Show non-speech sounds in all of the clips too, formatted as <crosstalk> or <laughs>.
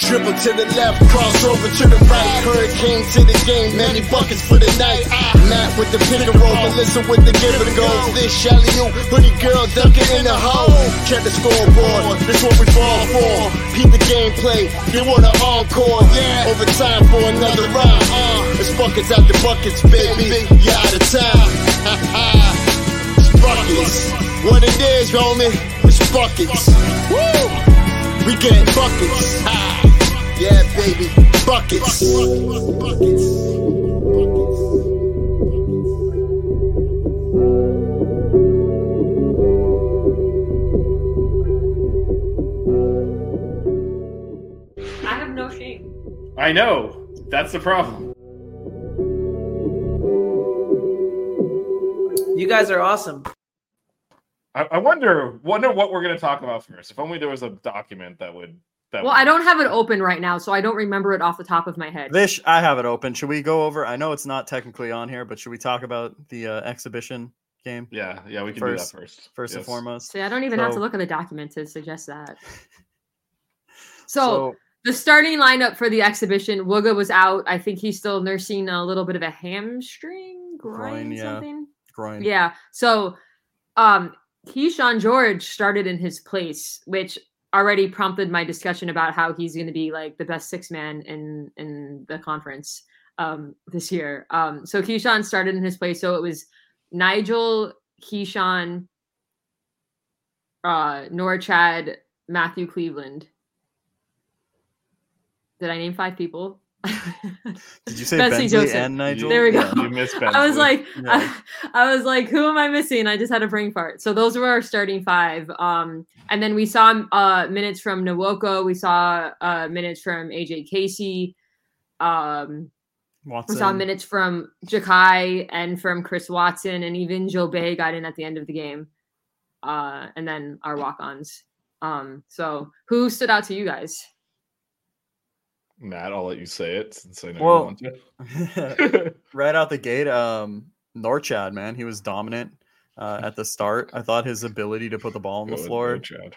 Mercy if y'all don't know. Dribble to the left, cross over to the right. Hurricane to the game, many buckets for the night. Matt with the pick and roll, Melissa with the give and go. This Shelly you, hoodie girl dunking in the hole. Check the scoreboard, this what we fall for. Keep the gameplay, they want an encore. Yeah, overtime for another round. Uh, it's buckets out the buckets, baby. You out of time. it's <laughs> buckets. What it is, homie, it's buckets. Woo! We get buckets. Ah, <laughs> yeah, baby, buckets. I have no shame. I know. That's the problem. You guys are awesome. I, I wonder wonder what we're going to talk about first. If only there was a document that would. That Well, would, I don't have it open right now, so I don't remember it off the top of my head. Vish, I have it open. Should we go over? I know it's not technically on here, but should we talk about the uh, exhibition game Yeah, yeah, we can First- do that first. first and foremost? See, I don't even have to look at the document to suggest that. <laughs> So, the starting lineup for the exhibition, Wooga was out. I think he's still nursing a little bit of a hamstring, groin, Groin, yeah. something. groin. Yeah. So, um, Kyshawn George started in his place, which already prompted my discussion about how he's going to be like the best six man in in the conference um this year. Um, so Kyshawn started in his place. So it was Nijel, Kyshawn, uh, Norchad, Matthew Cleveland. Did I name five people? Did you <laughs> say Betsy Bensley Joseph. and Nijel? There we go. You missed <laughs> I was like, Yeah. <laughs> I, was like, who am I missing? I just had a brain fart. So those were our starting five. Um, and then we saw uh minutes from Nwoko. We saw uh minutes from AJ Casey. Um, we saw minutes from Jakai and from Chris Watson, and even Djobet got in at the end of the game. Uh, and then our walk-ons. Um, so who stood out to you guys? Matt, I'll let you say it since I know Well- you want to. <laughs> right out the gate, um, Norchad, man, he was dominant uh, at the start. I thought his ability to put the ball on the floor. good, Chad.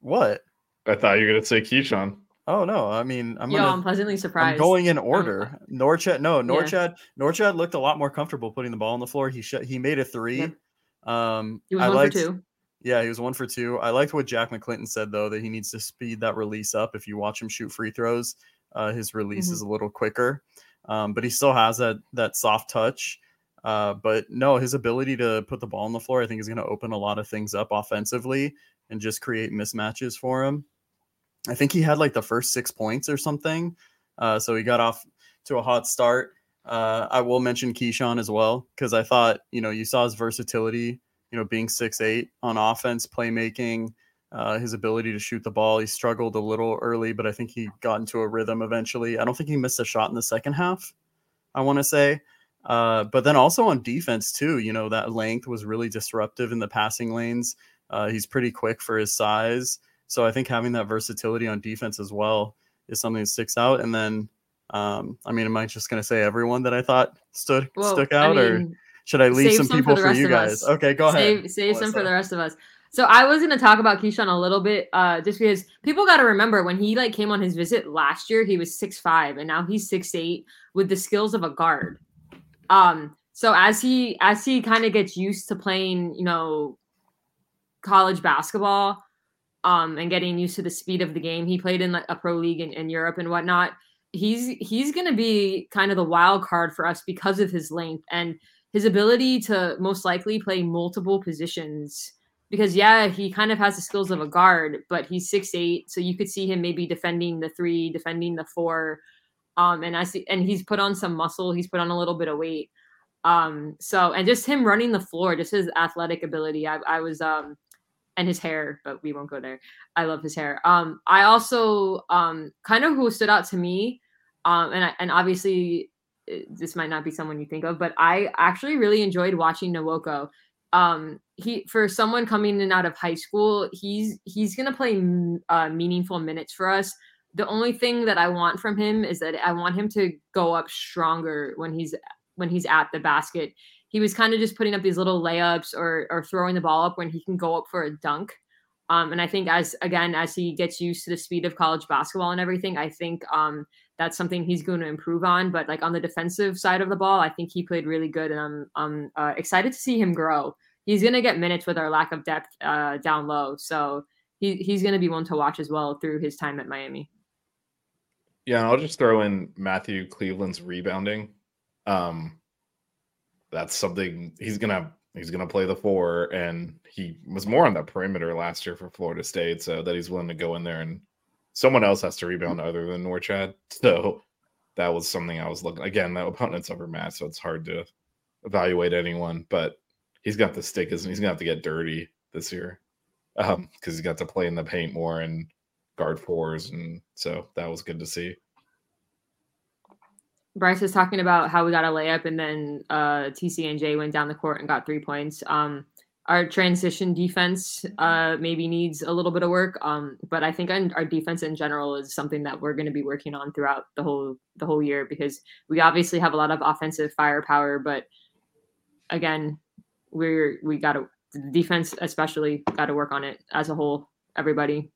What? I thought you were gonna say Kyshawn. Oh no, I mean, I'm Yo, gonna. I'm pleasantly I'm surprised. going in order. Norchad, no, Yeah. Norchad, Norchad looked a lot more comfortable putting the ball on the floor. He sh- he made a three. Yep. Um, He was I one liked, for two. Yeah, he was one for two. I liked what Jack McClinton said though that he needs to speed that release up. If you watch him shoot free throws, uh, his release Mhm. is a little quicker, um, but he still has that that soft touch. Uh, but no, his ability to put the ball on the floor, I think, is going to open a lot of things up offensively and just create mismatches for him. I think he had like the first six points or something, uh, so he got off to a hot start. Uh, I will mention Kyshawn as well because I thought you know you saw his versatility you know, being six eight on offense, playmaking, uh, his ability to shoot the ball. He struggled a little early, but I think he got into a rhythm eventually. I don't think he missed a shot in the second half. I want to say, uh, but then also on defense too. You know, that length was really disruptive in the passing lanes. Uh, he's pretty quick for his size, so I think having that versatility on defense as well is something that sticks out. And then, um, I mean, am I just going to say everyone that I thought stood Well, stuck I out, or should I leave some some people the for, you guys? us. Okay, go ahead. Save, save some for the rest of us. So I was gonna talk about Kyshawn a little bit, uh, just because people got to remember when he like came on his visit last year, he was six five, and now he's six eight with the skills of a guard. Um, so as he as he kind of gets used to playing, you know, college basketball, um, and getting used to the speed of the game, he played in like a pro league in, in Europe and whatnot. he's he's to be kind of the wild card for us because of his length and his ability to most likely play multiple positions because yeah he kind of has the skills of a guard but he's six eight so you could see him maybe defending the three defending the four um and i see and he's put on some muscle he's put on a little bit of weight um so and just him running the floor just his athletic ability i, I was um and his hair but we won't go there i love his hair um i also um kind of who stood out to me um and I, and obviously uh, this might not be someone you think of but i actually really enjoyed watching Nwoko um he for someone coming in out of high school he's he's gonna play uh, meaningful minutes for us. The only thing that i want from him is that i want him to go up stronger when he's when he's at the basket. He was kind of just putting up these little layups or or throwing the ball up when he can go up for a dunk. Um, and i think as again as he gets used to the speed of college basketball and everything i think um, that's something he's going to improve on. But like on the defensive side of the ball i think he played really good and i'm, I'm uh, excited to see him grow he's going to get minutes with our lack of depth uh, down low. So he, he's going to be one to watch as well through his time at Miami. Yeah, I'll just throw in Matthew Cleveland's rebounding. Um, that's something he's gonna he's gonna play the four, and he was more on the perimeter last year for Florida State, so that he's willing to go in there and someone else has to rebound other than Norchad. <laughs> So that was something I was looking again. The opponent's over Matt, so it's hard to evaluate anyone, but he's got the stick, isn't he? He's gonna have to get dirty this year. Um, because he's got to play in the paint more and guard fours, and so that was good to see. Bryce was talking about how we got a layup and then uh TCNJ went down the court and got three points. Um our transition defense uh maybe needs a little bit of work. Um, but I think our defense in general is something that we're going to be working on throughout the whole the whole year because we obviously have a lot of offensive firepower, but again, we're we got to defense especially got to work on it as a whole. Everybody.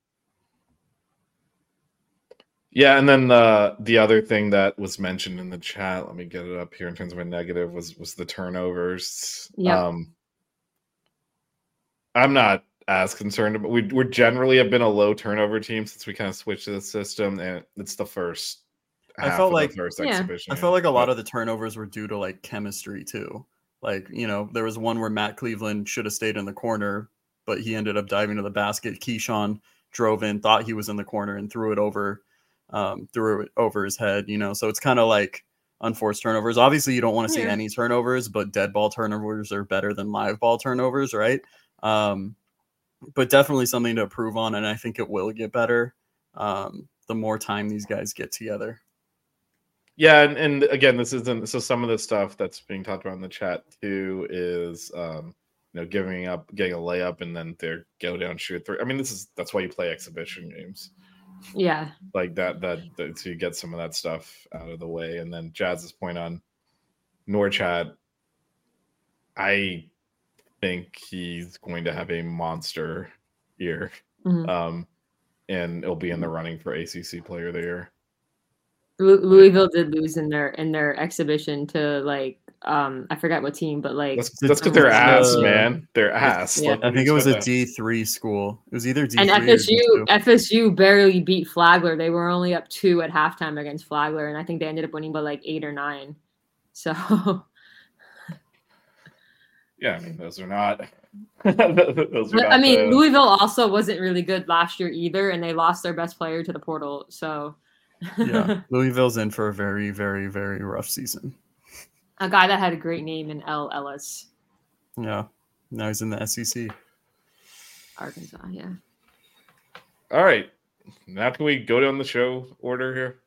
Yeah, and then the the other thing that was mentioned in the chat, let me get it up here in terms of a negative was was the turnovers. Yeah. Um, I'm not as concerned, but we we generally have been a low turnover team since we kind of switched to the system, and it's the first. I felt of the like- first Yeah. exhibition. I felt like a lot of the turnovers were due to like chemistry too. Like, you know, there was one where Matt Cleveland should have stayed in the corner, but he ended up diving to the basket. Kyshawn drove in, thought he was in the corner and threw it over, um, threw it over his head, you know. So it's kind of like unforced turnovers. Obviously, you don't want to see Yeah. any turnovers, but dead ball turnovers are better than live ball turnovers, right? Um, but definitely something to improve on, and I think it will get better um, the more time these guys get together. Yeah, and, and again, this isn't so some of the stuff that's being talked about in the chat too is um, you know, giving up getting a layup and then they go down shoot three. I mean, this is that's why you play exhibition games. Yeah. Like that that, that so you get some of that stuff out of the way. And then Jazz's point on Norchad, I think he's going to have a monster year. Mhm. Um and it'll be in the running for ACC player of the year. Lou- Louisville did lose in their in their exhibition to like um I forgot what team, but like That's that's because they're ass, uh, man. They're ass. yeah. Like, I think it was a said that- D three school. It was either D and three or FSU D2. FSU barely beat Flagler. They were only up two at halftime against Flagler, and I think they ended up winning by like eight or nine. So <laughs> Yeah, I mean those are not. <laughs> those are But, not I mean, the- Louisville also wasn't really good last year either, and they lost their best player to the portal. So, yeah, <laughs> Louisville's in for a very, very, very rough season. a guy that had a great name in El Ellis, Yeah, now he's in the SEC. Arkansas. Yeah. All right, now can we go down the show order here?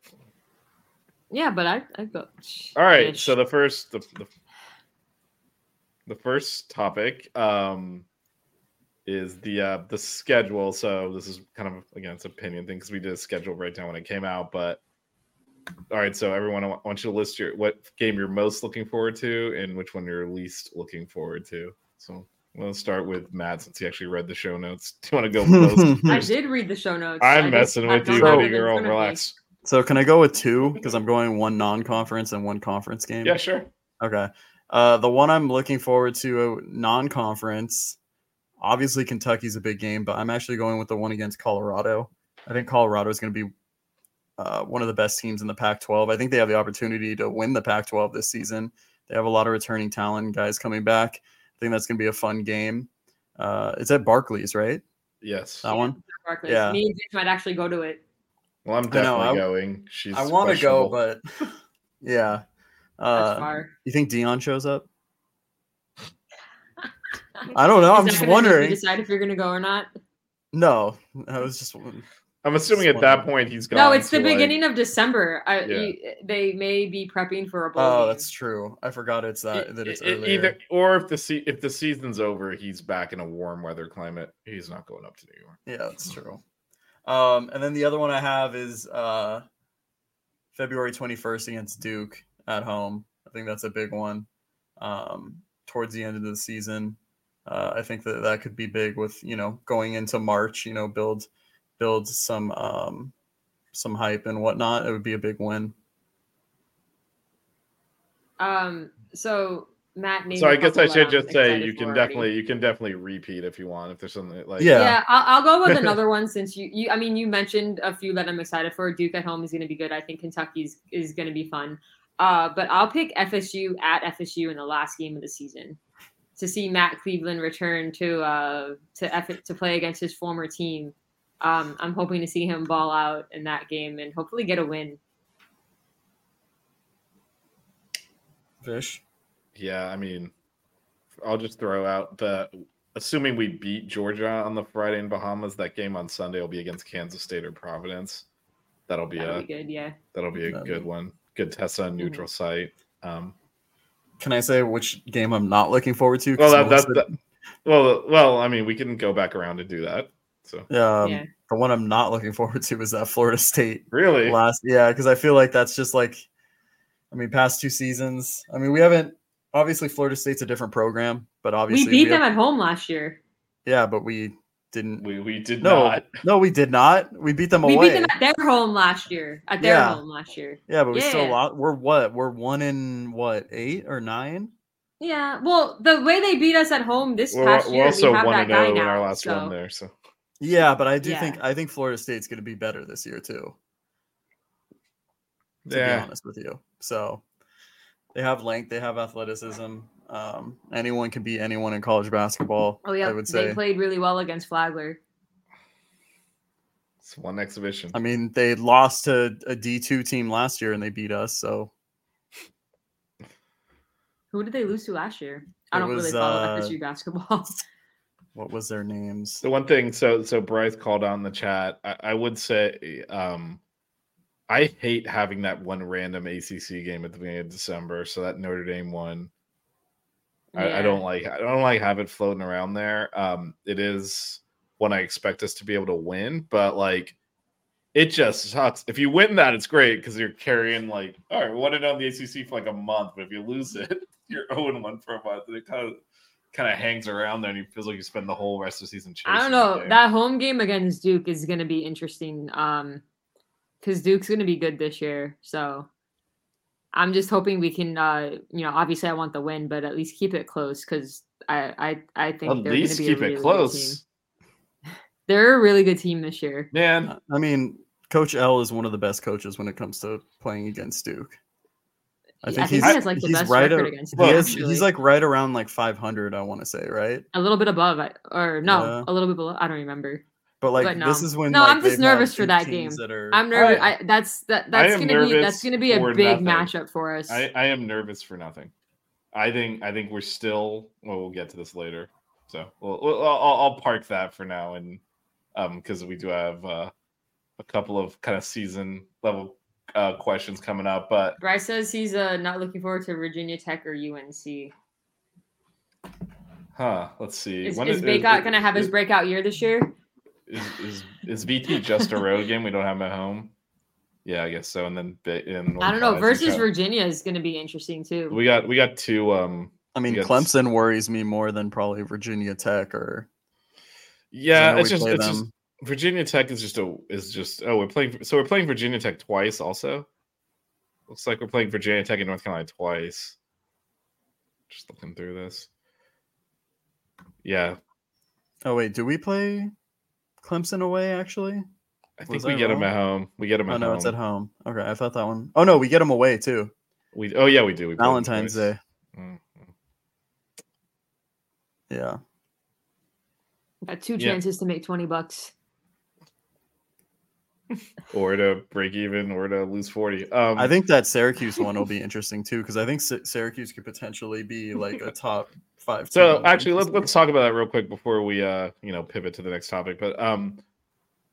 Yeah, but I I go. All right, ish. so the first the, the the first topic um is the uh the schedule. So this is kind of again it's opinion thing because we did a schedule breakdown when it came out, but all right, so everyone, I want you to list your what game you're most looking forward to and which one you're least looking forward to. So we'll start with Matt since he actually read the show notes. <laughs> Do you want to go most <laughs> I did read the show notes. I I'm just- messing I with don't you, have buddy it in girl. front of. Relax. So can I go with two because I'm going one non-conference and one conference game? Yeah, sure. Okay. Uh, the one I'm looking forward to, uh, non-conference. Obviously, Kentucky's a big game, but I'm actually going with the one against Colorado. I think Colorado is going to be uh, one of the best teams in the Pac-12. I think they have the opportunity to win the Pac-12 this season. They have a lot of returning talent, guys coming back. I think that's going to be a fun game. Uh, it's at Barclays, right? Yes. That one. Barclays. Yeah. Me and Dick might actually go to it. Well, I'm I know, definitely I- going. She's I want to go, but <laughs> yeah. That's Uh, far. you think Deion shows up? I don't know. I'm just gonna make you wondering. Decide if you're gonna go or not. No, I was just. I'm assuming Just at that point he's gone. No, it's the to, like- beginning of December. I, Yeah. you- they may be prepping for a bowl. Oh, game. that's true. I forgot it's that that it's earlier. either or if the se- if the season's over, he's back in a warm weather climate. He's not going up to New York. Yeah, that's true. Um, and then the other one I have is uh, February 21st against Duke at home. I think that's a big one. Um, towards the end of the season, uh, I think that that could be big with you know going into March. You know, build build some um, some hype and whatnot. It would be a big win. Um. So Matt. So I guess I should just say you for can already. definitely you can definitely repeat if you want if there's something like Yeah. Yeah, I'll, I'll go with another <laughs> one since you, you. I mean, you mentioned a few that I'm excited for. Duke at home is going to be good. I think Kentucky's is going to be fun. Uh, but I'll pick FSU at FSU in the last game of the season to see Matt Cleveland return to uh to F- to play against his former team. Um, I'm hoping to see him ball out in that game and hopefully get a win. Fish. Yeah, I mean, I'll just throw out the assuming we beat Georgia on the Friday in Bahamas, that game on Sunday will be against Kansas State or Providence. That'll be That'll a be good. Yeah. that'll be a That'd good be- one. Good test on neutral site. Um, Can I say which game I'm not looking forward to? well, 'Cause that, that's that, well, well. I mean, we can go back around and do that. So um, Yeah. the one I'm not looking <laughs> forward to is that Florida State really, last yeah because i feel like that's just like i mean past two seasons i mean we haven't obviously florida state's a different program but obviously we beat them have- at home last year. yeah but we didn't we we did no not. <laughs> no we did not we beat them We away beat them at their home last year. At their Yeah. home last year. yeah but we still lost we're what we're one in what eight or nine Yeah, well, the way they beat us at home this We're, past we're year, also we have one that oh guy zero in now. our last so. one there. So yeah but i do Yeah. think i think florida state's going to be better this year too to be honest with you so they have length they have athleticism um, anyone can beat anyone in college basketball Oh yeah, i would say they played really well against Flagler. it's one exhibition. I mean, they lost to a D2 team last year and they beat us. So Who did they lose to last year? I It don't really follow uh, FSU basketball. <laughs> what was their names? The one thing, so so Bryce called out in the chat. I, I would say, um, I hate having that one random ACC game at the beginning of December. So that Notre Dame one, I, I don't like. I don't like have it floating around there. Um, it is when I expect us to be able to win, but like, it just sucks. If you win that, it's great because you're carrying like, all right, won it on the ACC for like a month, but if you lose it, <laughs> you're 0 1 for a month, and it kind of kind of hangs around there, and you feels like you spend the whole rest of the season chasing. I don't know. game. That home game against Duke is going to be interesting. Um, because Duke's going to be good this year. So I'm just hoping we can. Uh, you know, obviously I want the win, but at least keep it close because I, I, I think At they're least going to be keep a really it close. <laughs> They're a really good team this year. man. I mean, Coach L is one of the best coaches when it comes to playing against Duke. I I think, think he's, he has, like, the best right. record a- against Duke, has- actually. he's like right around like 500. I want to say right, A little bit above, or no, Yeah. a little bit below. I don't remember. But like But no. this is when No, like, I'm just nervous for that game. That are, I'm nervous. I- I, that's that. That's am gonna be that's gonna be a big nothing. matchup for us. I, I am nervous for nothing. I think I think we're still. Well, we'll get to this later. So we'll, we'll I'll, I'll park that for now, and um, because we do have uh, a couple of kind of season level uh questions coming up, but Bryce says he's uh, not looking forward to Virginia Tech or UNC. huh? Let's see. Is, When is is- Baycott gonna have his is- breakout year this year? Is, is is VT just a road game? We don't have him at home. Yeah, I guess so. And then Ba- in I don't know. Versus Virginia is gonna be interesting too. we got we got two. Um, I mean, Yes. Clemson worries me more than probably Virginia Tech or yeah, it's just play it's just. Virginia Tech is just a is just oh we're playing so we're playing Virginia Tech twice also. Looks like we're playing Virginia Tech and North Carolina twice. Just looking through this. Yeah, Oh wait, do we play Clemson away? Actually, I think Was we I get him wrong? at home. We get them at home. Oh no, home. it's at home. Okay, I thought that one. Oh no, we get them away too. We oh yeah, we do. We Valentine's. Day. Mm. Yeah. Got two Yeah. chances to make 20 bucks. Or to break even, or to lose forty. Um, I think that Syracuse one will be interesting too because I think Sy- Syracuse could potentially be like a top five. So actually, let's let's talk about that real quick before we uh you know pivot to the next topic. But um,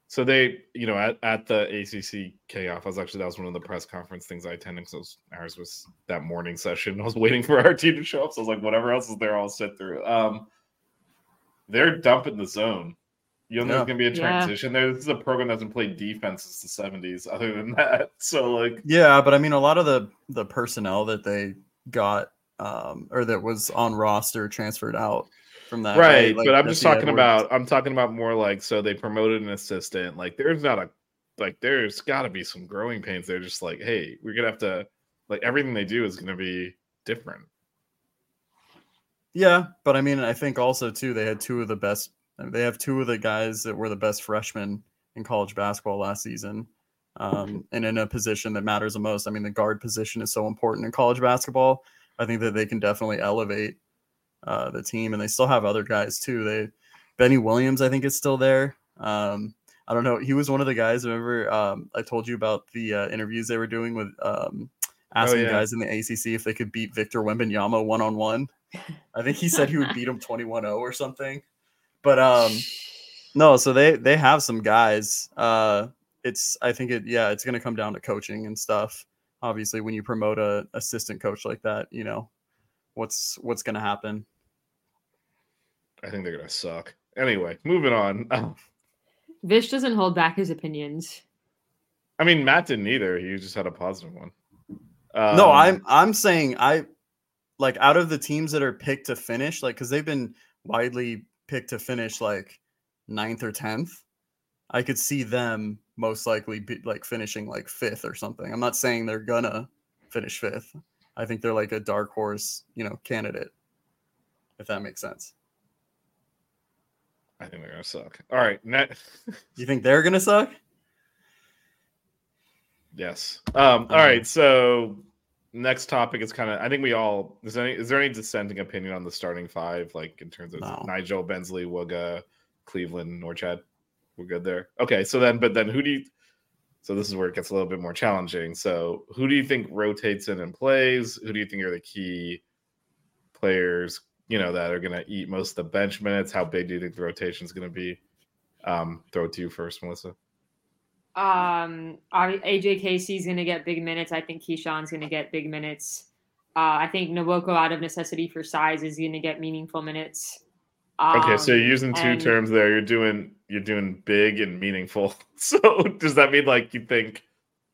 so they you know at, at the ACC kickoff, I was actually that was one of the press conference things I attended because ours was that morning session. <laughs> I was waiting for our team to show up, so I was like, whatever else is there, I'll sit through. Um, they're dumping the zone. You know, Yeah. there's gonna be a Yeah. transition there. This is a program that hasn't played defense since the '70s. Other than that, <laughs> so like Yeah, but I mean, a lot of the the personnel that they got um or that was on roster transferred out from that. right Like but i'm just talking Edwards. about i'm talking about more like so they promoted an assistant like there's not a like there's got to be some growing pains they're just like hey we're gonna have to like everything they do is gonna be different Yeah, but I mean, I think also too they had two of the best. They have two of the guys that were the best freshmen in college basketball last season, um, and in a position that matters the most. I mean, the guard position is so important in college basketball. I think that they can definitely elevate uh, the team, and they still have other guys too. They Benny Williams, I think, is still there. Um, I don't know. He was one of the guys. Remember, um, I told you about the uh, interviews they were doing with um, asking yeah. guys in the ACC if they could beat Victor Wembanyama one on one. <laughs> I think he said he would beat him 21-0 or something. But um <sighs> no, so they they have some guys. Uh it's I think it yeah, it's going to come down to coaching and stuff. Obviously, when you promote a assistant coach like that, you know, what's what's going to happen. i think they're gonna suck anyway moving on <laughs> Vish doesn't hold back his opinions. i mean matt didn't either he just had a positive one no, Um, I'm I'm saying I like out of the teams that are picked to finish, like because they've been widely picked to finish like ninth or tenth. I could see them most likely be like finishing like fifth or something. I'm not saying they're gonna finish fifth. I think they're like a dark horse, you know, candidate. If that makes sense. i think they're gonna suck all right net <laughs> You think they're gonna suck? yes um all Um, right so next topic is kind of i think we all is there any is there any dissenting opinion on the starting five like in terms of No. nijel bensley wooga cleveland norchad? We're good there? Okay so then but then who do you so this is where it gets a little bit more challenging. So who do you think rotates in and plays? Who do you think are the key players you know that are going to eat most of the bench minutes? How big do you think the rotation is going to be? Um throw it to you first melissa Um, AJ Casey's going to get big minutes. I think Kyshawn's going to get big minutes. Uh, I think Nwoko, out of necessity for size, is going to get meaningful minutes. Okay, so Um, you're using two and- terms there. You're doing you're doing big and meaningful. <laughs> So does that mean like you think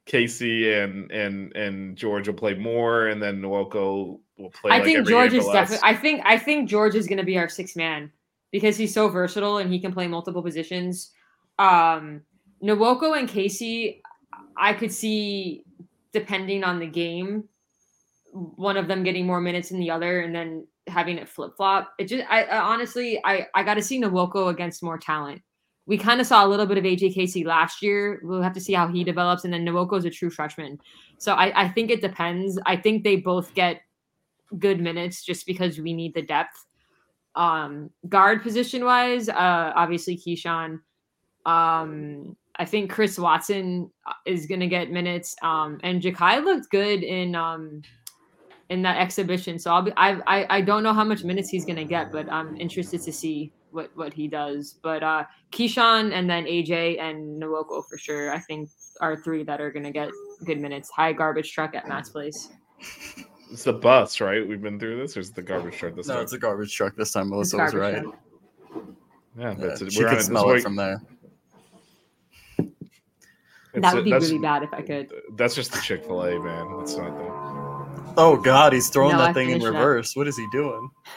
Casey and and and George will play more, and then Nwoko will play? I like think George is definitely. I think I think George is going to be our sixth man because he's so versatile and he can play multiple positions. Um, Nwoko and Casey, I could see depending on the game, one of them getting more minutes than the other, and then having it flip flop. It just, I, I honestly, I I got to see Nwoko against more talent. We kind of saw a little bit of AJ Casey last year. We'll have to see how he develops, and then Nwoko is a true freshman. So I, I think it depends. I think they both get good minutes just because we need the depth. Um, guard position wise, uh, obviously Kyshawn. Um, I think Chris Watson uh, is gonna get minutes. Um, and Jakai looked good in um in that exhibition. So I'll be I I, I don't know how much minutes he's gonna get, but I'm interested to see what what he does. But uh Kyshawn and then AJ and Nwoko for sure. I think are three that are gonna get good minutes. High garbage truck at Matt's place. It's the bus, right? We've been through this, or is it the garbage truck this No, time? it's a garbage truck this time. Melissa was right. truck. yeah, Yeah, it. she We're could smell That's it from there. Why- That would be that's- really bad if I could. That's just the Chick Fil A man. That's not the. Oh God, he's throwing No, that I thing in finished that. reverse. What is he doing? <laughs>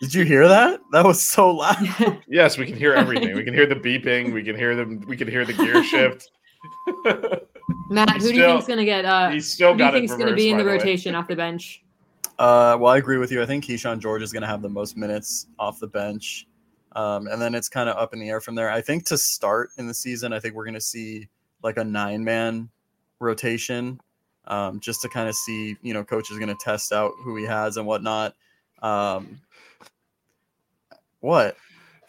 Did you hear that? That was so loud. <laughs> Yes, we can hear everything. we can hear the beeping. We can hear them. We can hear the gear <laughs> shift. Matt, He's who do you still- think's gonna get? Uh, He's still who do you got it. gonna be in the rotation off the bench? Uh, well, I agree with you. I think Kyshawn George is going to have the most minutes off the bench. Um, and then it's kind of up in the air from there. I think to start in the season, I think we're going to see like a nine man rotation um, just to kind of see, you know, coach is going to test out who he has and whatnot. Um, what?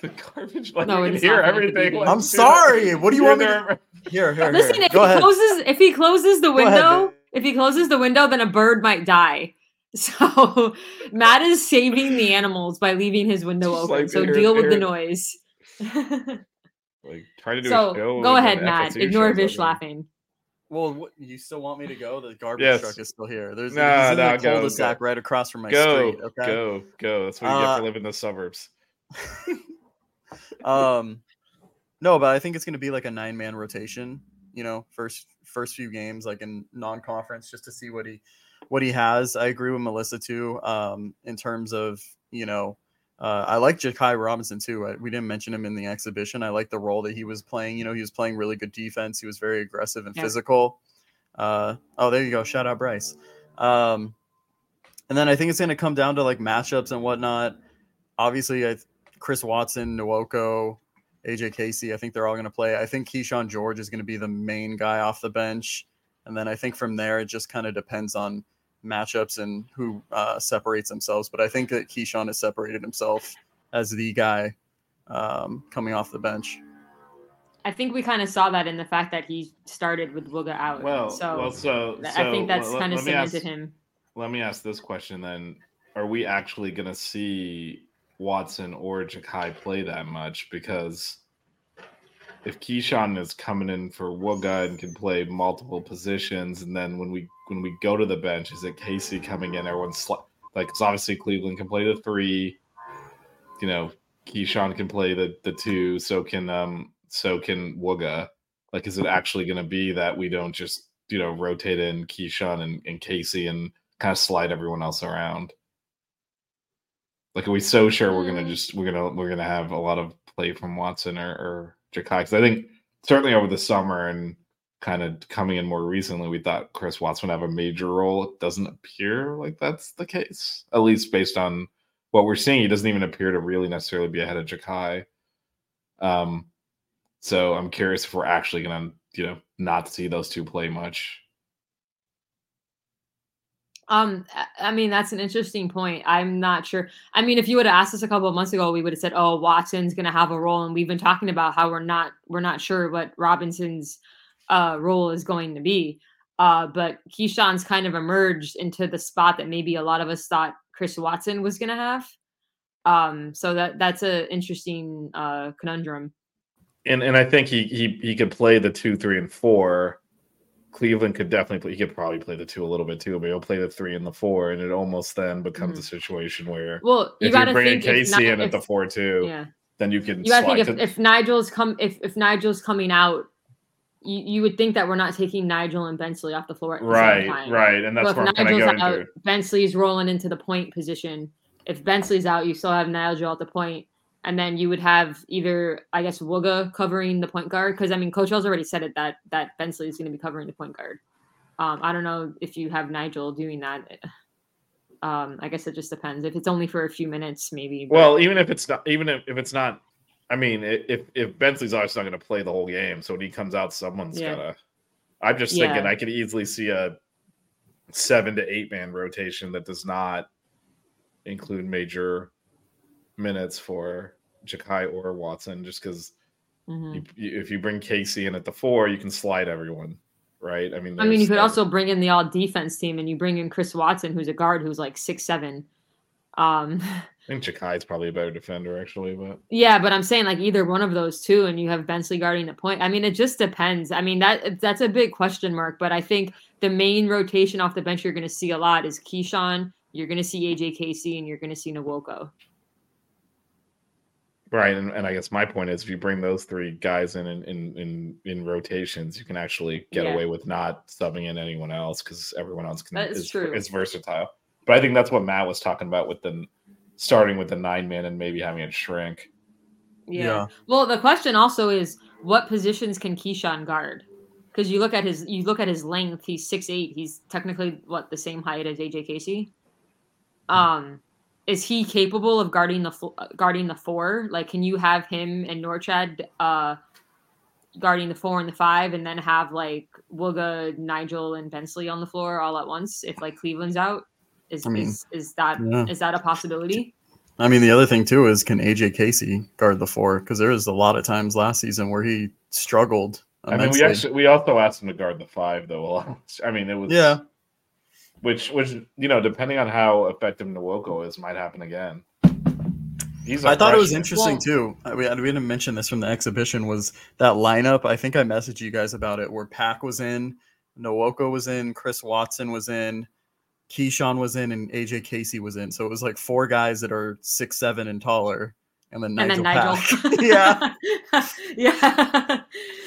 The garbage. Like, No, we can hear everything. like, I'm sorry. What do you want me to there- <laughs> here? Here, Listen, here. if Go he ahead. closes if he closes the Go ahead, window, if he closes the window, then a bird might die. <laughs> So Matt is saving the animals by leaving his window Just open. like so here- deal with the noise. <laughs> Like trying to do so a show. go ahead, Matt. FSU Ignore Vish laughing. Well, what, you still want me to go? The garbage Yes. truck is still here. There's Nah, he's in nah, the go, cul-de-sac go. right across from my Go, street. Okay. go, go. That's what you get Uh, for living in the suburbs. <laughs> um no but i think it's going to be like a nine man rotation you know first first few games like in non-conference just to see what he what he has i agree with melissa too um in terms of you know uh, I like Jakai Robinson too. I, we didn't mention him in the exhibition. I like the role that he was playing. You know, he was playing really good defense. He was very aggressive and Yeah. physical. Uh, oh, there you go. Shout out Bryce. Um, and then I think it's going to come down to like matchups and whatnot. Obviously, I, Chris Watson, Nwoko, AJ Casey, I think they're all going to play. I think Kyshawn George is going to be the main guy off the bench. And then I think from there, it just kind of depends on matchups and who uh, separates themselves. But I think that Kyshawn has separated himself as the guy um, coming off the bench. I think we kind of saw that in the fact that he started with Wooga out. Well, so, well, so, so I think that's let- kind of let me cemented him. Let me ask this question then: Are we actually going to see Watson or Jakai play that much? Because if Kyshawn is coming in for Wooga and can play multiple positions, and then when we when we go to the bench, is it Casey coming in? Everyone's sl- like, it's obviously Cleveland can play the three. You know, Kyshawn can play the the two. So can um so can Wooga. Like, is it actually going to be that we don't just you know rotate in Kyshawn and, and Casey and kind of slide everyone else around? Like, are we so sure we're gonna Mm. just we're gonna we're gonna have a lot of play from Watson or, or Jakai? Because I think certainly over the summer and kind of coming in more recently, we thought Chris Watson would have a major role. It doesn't appear like that's the case, at least based on what we're seeing. He doesn't even appear to really necessarily be ahead of Jakai. Um, so I'm curious if we're actually gonna, you know, not see those two play much. Um, I- mean, that's an interesting point. I'm not sure. I mean, if you would have asked us a couple of months ago, we would have said, "Oh, Watson's going to have a role," and we've been talking about how we're not we're not sure what Robinson's uh, role is going to be. Uh, but Kyshawn's kind of emerged into the spot that maybe a lot of us thought Chris Watson was going to have. Um, so that that's an interesting uh, conundrum. And and I think he he he could play the two, three, and four. Cleveland could definitely play. He could probably play the two a little bit too, but he'll play the three and the four, and it almost then becomes mm-hmm. a situation where Well, you if you're bringing think Casey in at the four two, yeah. then you can you gotta think if, if Nijel's come if if Nijel's coming out, you, you would think that we're not taking Nijel and Bensley off the floor at the right, same time. right, and that's But where I'm if of Nijel's out, to. Bensley's rolling into the point position. If Bensley's out, you still have Nijel at the point, and then you would have either I guess Wooga covering the point guard because I mean Coach L's already said it that that Bensley is going to be covering the point guard. Um, I don't know if you have Nijel doing that. Um, I guess it just depends. If it's only for a few minutes, maybe. but- Well, even if it's not, even if, if it's not, I mean, if if Bensley's obviously not going to play the whole game, so when he comes out, someone's Yeah. gotta. I'm just thinking Yeah. I could easily see a seven to eight man rotation that does not include major minutes for Jakai or Watson, just because Mhm. you, if you bring Casey in at the four, you can slide everyone, right? I mean, I mean, you could also bring in the all defense team, and you bring in Chris Watson, who's a guard who's like six seven. Um, <laughs> I think Jakai's probably a better defender, actually, but yeah, but I'm saying like either one of those two, and you have Bensley guarding the point. I mean, it just depends. I mean that that's a big question mark, but I think the main rotation off the bench you're going to see a lot is Kyshawn. You're going to see AJ Casey, and you're going to see Nwoko. Right, and, and I guess my point is, if you bring those three guys in in in in, in rotations, you can actually get Yeah. away with not subbing in anyone else because everyone else can That is is, true. is versatile. But I think that's what Matt was talking about with the starting with the nine man and maybe having it shrink. Yeah. Well, the question also is what positions can Kyshawn guard? Because you look at his you look at his length, he's six eight. He's technically what the same height as AJ Casey. Um is he capable of guarding the fo- guarding the four? Like, can you have him and Norchad uh, guarding the four and the five, and then have like Wooga, Nijel, and Bensley on the floor all at once if like Cleveland's out? Is I mean, is, is that is yeah. that a possibility? I mean, the other thing too is can AJ Casey guard the four? Because there was a lot of times last season where he struggled. I mean, we actually we also asked him to guard the five though. I mean, it was yeah, which which you know, depending on how effective Nwoko is, might happen again. He's a I thought it was freshman. interesting too. I- We, we didn't mention this from the exhibition. Was that lineup? I think I messaged you guys about it. Where Pack was in, Nwoko was in, Chris Watson was in, Keyshawn was in, and AJ Casey was in. So it was like four guys that are six seven and taller, and then and Nijel. then Nijel. <laughs> <laughs> Yeah, yeah.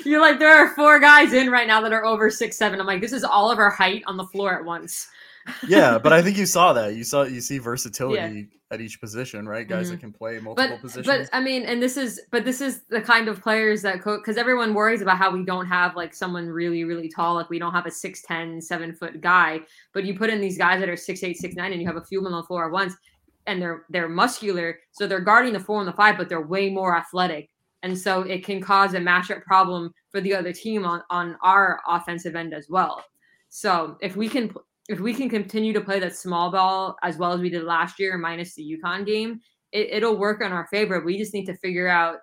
You're like, there are four guys in right now that are over six seven. I'm like, this is all of our height on the floor at once. <laughs> yeah. But I think you saw that. You saw you see versatility at each position, right? Guys that can play multiple Mm-hmm. but positions. but I mean, and this is but this is the kind of players that coach because everyone worries about how we don't have like someone really really tall, like we don't have a 6'10", 7 foot guy. But you put in these guys that are six eight, six nine, and you have a few of them on the floor at once, and they're they're muscular, so they're guarding the four and the five, but they're way more athletic, and so it can cause a matchup problem for the other team on on our offensive end as well. So if we can if we can continue to play that small ball as well as we did last year, minus the UConn game, it, it'll work in our favor. We just need to figure out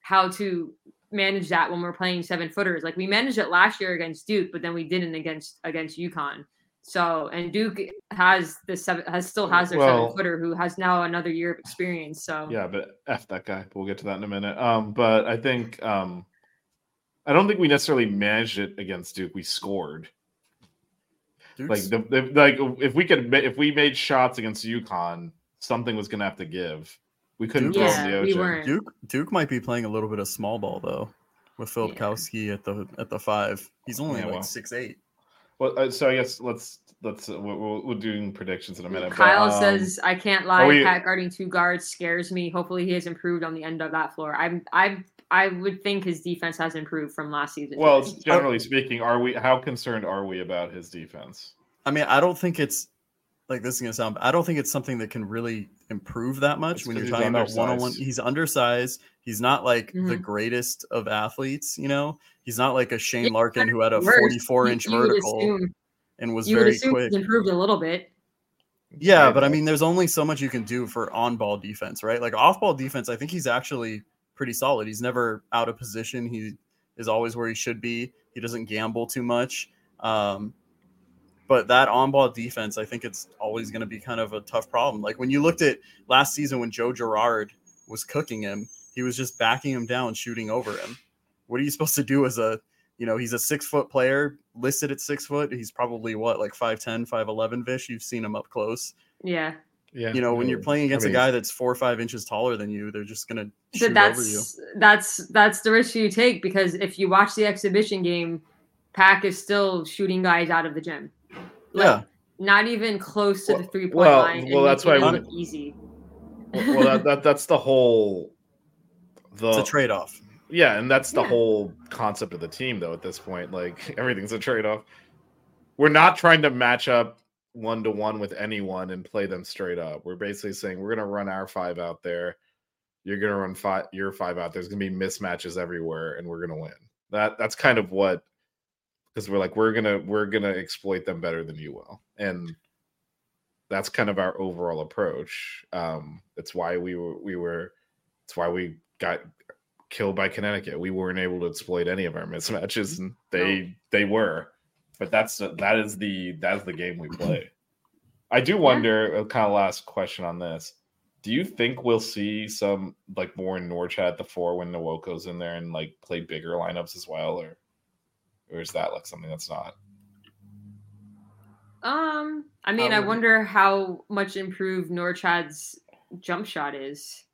how to manage that when we're playing seven footers. Like we managed it last year against Duke, but then we didn't against against UConn. So and Duke has the seven has still has their Well- seven footer who has now another year of experience. So Yeah, but f that guy. We'll get to that in a minute. Um, but I think um, I don't think we necessarily managed it against Duke. We scored. Like the, the like if we could if we made shots against UConn, something was gonna have to give. We couldn't Duke throw was- in the Yeah, we weren't. Duke Duke might be playing a little bit of small ball though, with Yeah. Filipowski at the at the five. He's only Yeah, like well. six eight. Well, uh, so I guess let's let's uh, we're, we're we're doing predictions in a minute. but, Kyle um, says, "I can't lie. we- Pat guarding two guards scares me. Hopefully, he has improved on the end of that floor. I'm, I, I would think his defense has improved from last season. Well, generally speaking, are we how concerned are we about his defense? I mean, I don't think it's like this is gonna sound. I don't think it's something that can really improve that much It's when 'cause you're talking about one on one. He's undersized. He's not like the Mhm. greatest of athletes. You know, he's not like a Shane Larkin who had a Worse, 44 you- inch vertical assume- and was very quick. he's improved a little bit. Yeah, but I mean, there's only so much you can do for on-ball defense, right? Like off-ball defense, I think he's actually pretty solid. He's never out of position. He is always where he should be. He doesn't gamble too much. Um, but that on-ball defense, I think it's always going to be kind of a tough problem. Like when you looked at last season when Joe Girard was cooking him, he was just backing him down, shooting over him. What are you supposed to do as a, you know, he's a six-foot player listed at six foot. He's probably what, like 5'10", 5'11", Vish. You've seen him up close Yeah, Yeah, you know, when you're playing against mean- a guy that's four or five inches taller than you, they're just gonna shoot that's over you. that's that's the risk you take because if you watch the exhibition game, Pack is still shooting guys out of the gym. Like, Yeah. not even close to the three point well- line. and well, that's why it we- look easy. well, that, that that's the whole the It's a trade off. yeah, and that's the Yeah. whole concept of the team though. At this point, like <laughs> everything's a trade off. We're not trying to match up one to one with anyone and play them straight up. We're basically saying we're gonna run our five out there. You're gonna run five your five out. There's gonna be mismatches everywhere, and we're gonna win. That that's kind of what because we're like we're gonna we're gonna exploit them better than you will, and that's kind of our overall approach. Um, it's why we were we were it's why we got killed by Connecticut. We weren't able to exploit any of our mismatches, and they they were. But that's that is the that's the game we play. I do wonder. A kind of last question on this: Do you think we'll see some like more Norchad at the four when Nwoko's in there and like play bigger lineups as well, or or is that like something that's not? Um, I mean, I wonder how much improved Norchad's jump shot is.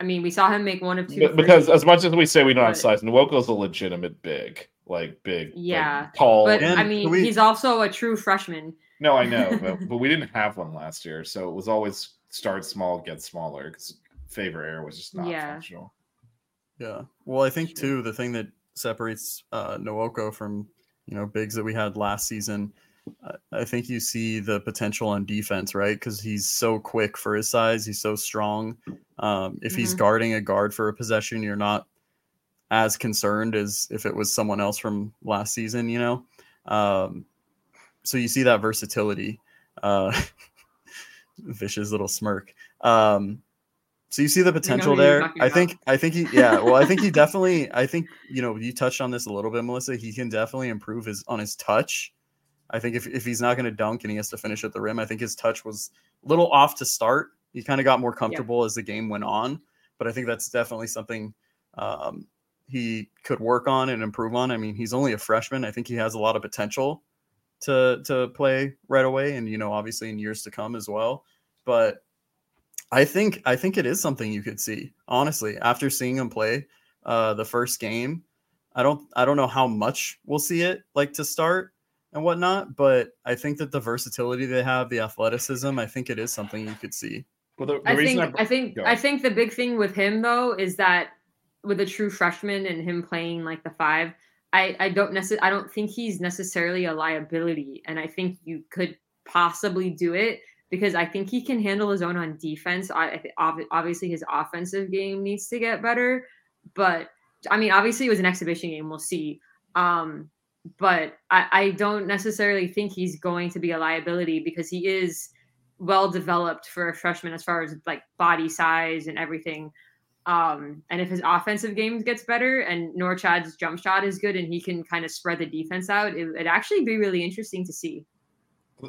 I mean, we saw him make one of two. Because threes, as much as we say we don't have but- size, Nwoko's a legitimate big, like big, like, Yeah, tall. but And I mean, we- he's also a true freshman. No, I know, <laughs> but, but we didn't have one last year, so it was always start small, get smaller because favor air was just not Yeah. functional. Yeah. Well, I think too the thing that separates uh, Nwoko from you know bigs that we had last season I- think you see the potential on defense, right? Because he's so quick for his size. He's so strong. Um, if he's Mhm. guarding a guard for a possession, you're not as concerned as if it was someone else from last season, you know? Um, so you see that versatility. Uh, <laughs> vicious little smirk. Um, so you see the potential there. I about. think. I think he. Yeah. Well, I think he <laughs> definitely. I think you know you touched on this a little bit, Melissa. He can definitely improve his on his touch. I think if if he's not going to dunk and he has to finish at the rim, I think his touch was a little off to start. He kind of got more comfortable as the game went on, but I think that's definitely something um, he could work on and improve on. I mean, he's only a freshman. I think he has a lot of potential to to play right away, and you know, obviously in years to come as well. But I think I think it is something you could see. Honestly, after seeing him play uh, the first game, I don't I don't know how much we'll see it like to start and whatnot, but I think that the versatility they have, the athleticism, I think it is something you could see. Well, the, the I think I, I think Go. I think the big thing with him though is that with a true freshman and him playing like the five, I I don't necessarily I don't think he's necessarily a liability, and I think you could possibly do it because I think he can handle his own on defense. I, I thi- obviously his offensive game needs to get better, but I mean obviously it was an exhibition game. We'll see. Um, but I, I don't necessarily think he's going to be a liability because he is well developed for a freshman as far as like body size and everything. Um, and if his offensive game gets better and Norchad's jump shot is good and he can kind of spread the defense out, it, it'd actually be really interesting to see.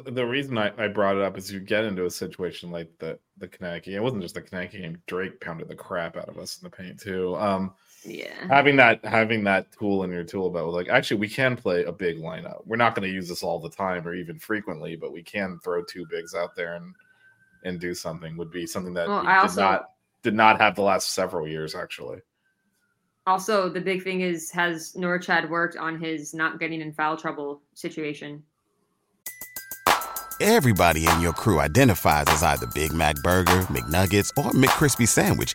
the reason I, I brought it up is you get into a situation like the the Connecticut. It wasn't just the Connecticut game. Drake pounded the crap out of us in the paint too. Um, Yeah. having that having that tool in your tool belt like actually we can play a big lineup. We're not going to use this all the time or even frequently, but we can throw two bigs out there and and do something. Would be something that Well, we I did also- not did not have the last several years actually. Also, the big thing is has Norchad worked on his not getting in foul trouble situation? Everybody in your crew identifies as either Big Mac Burger, McNuggets, or McCrispy Sandwich.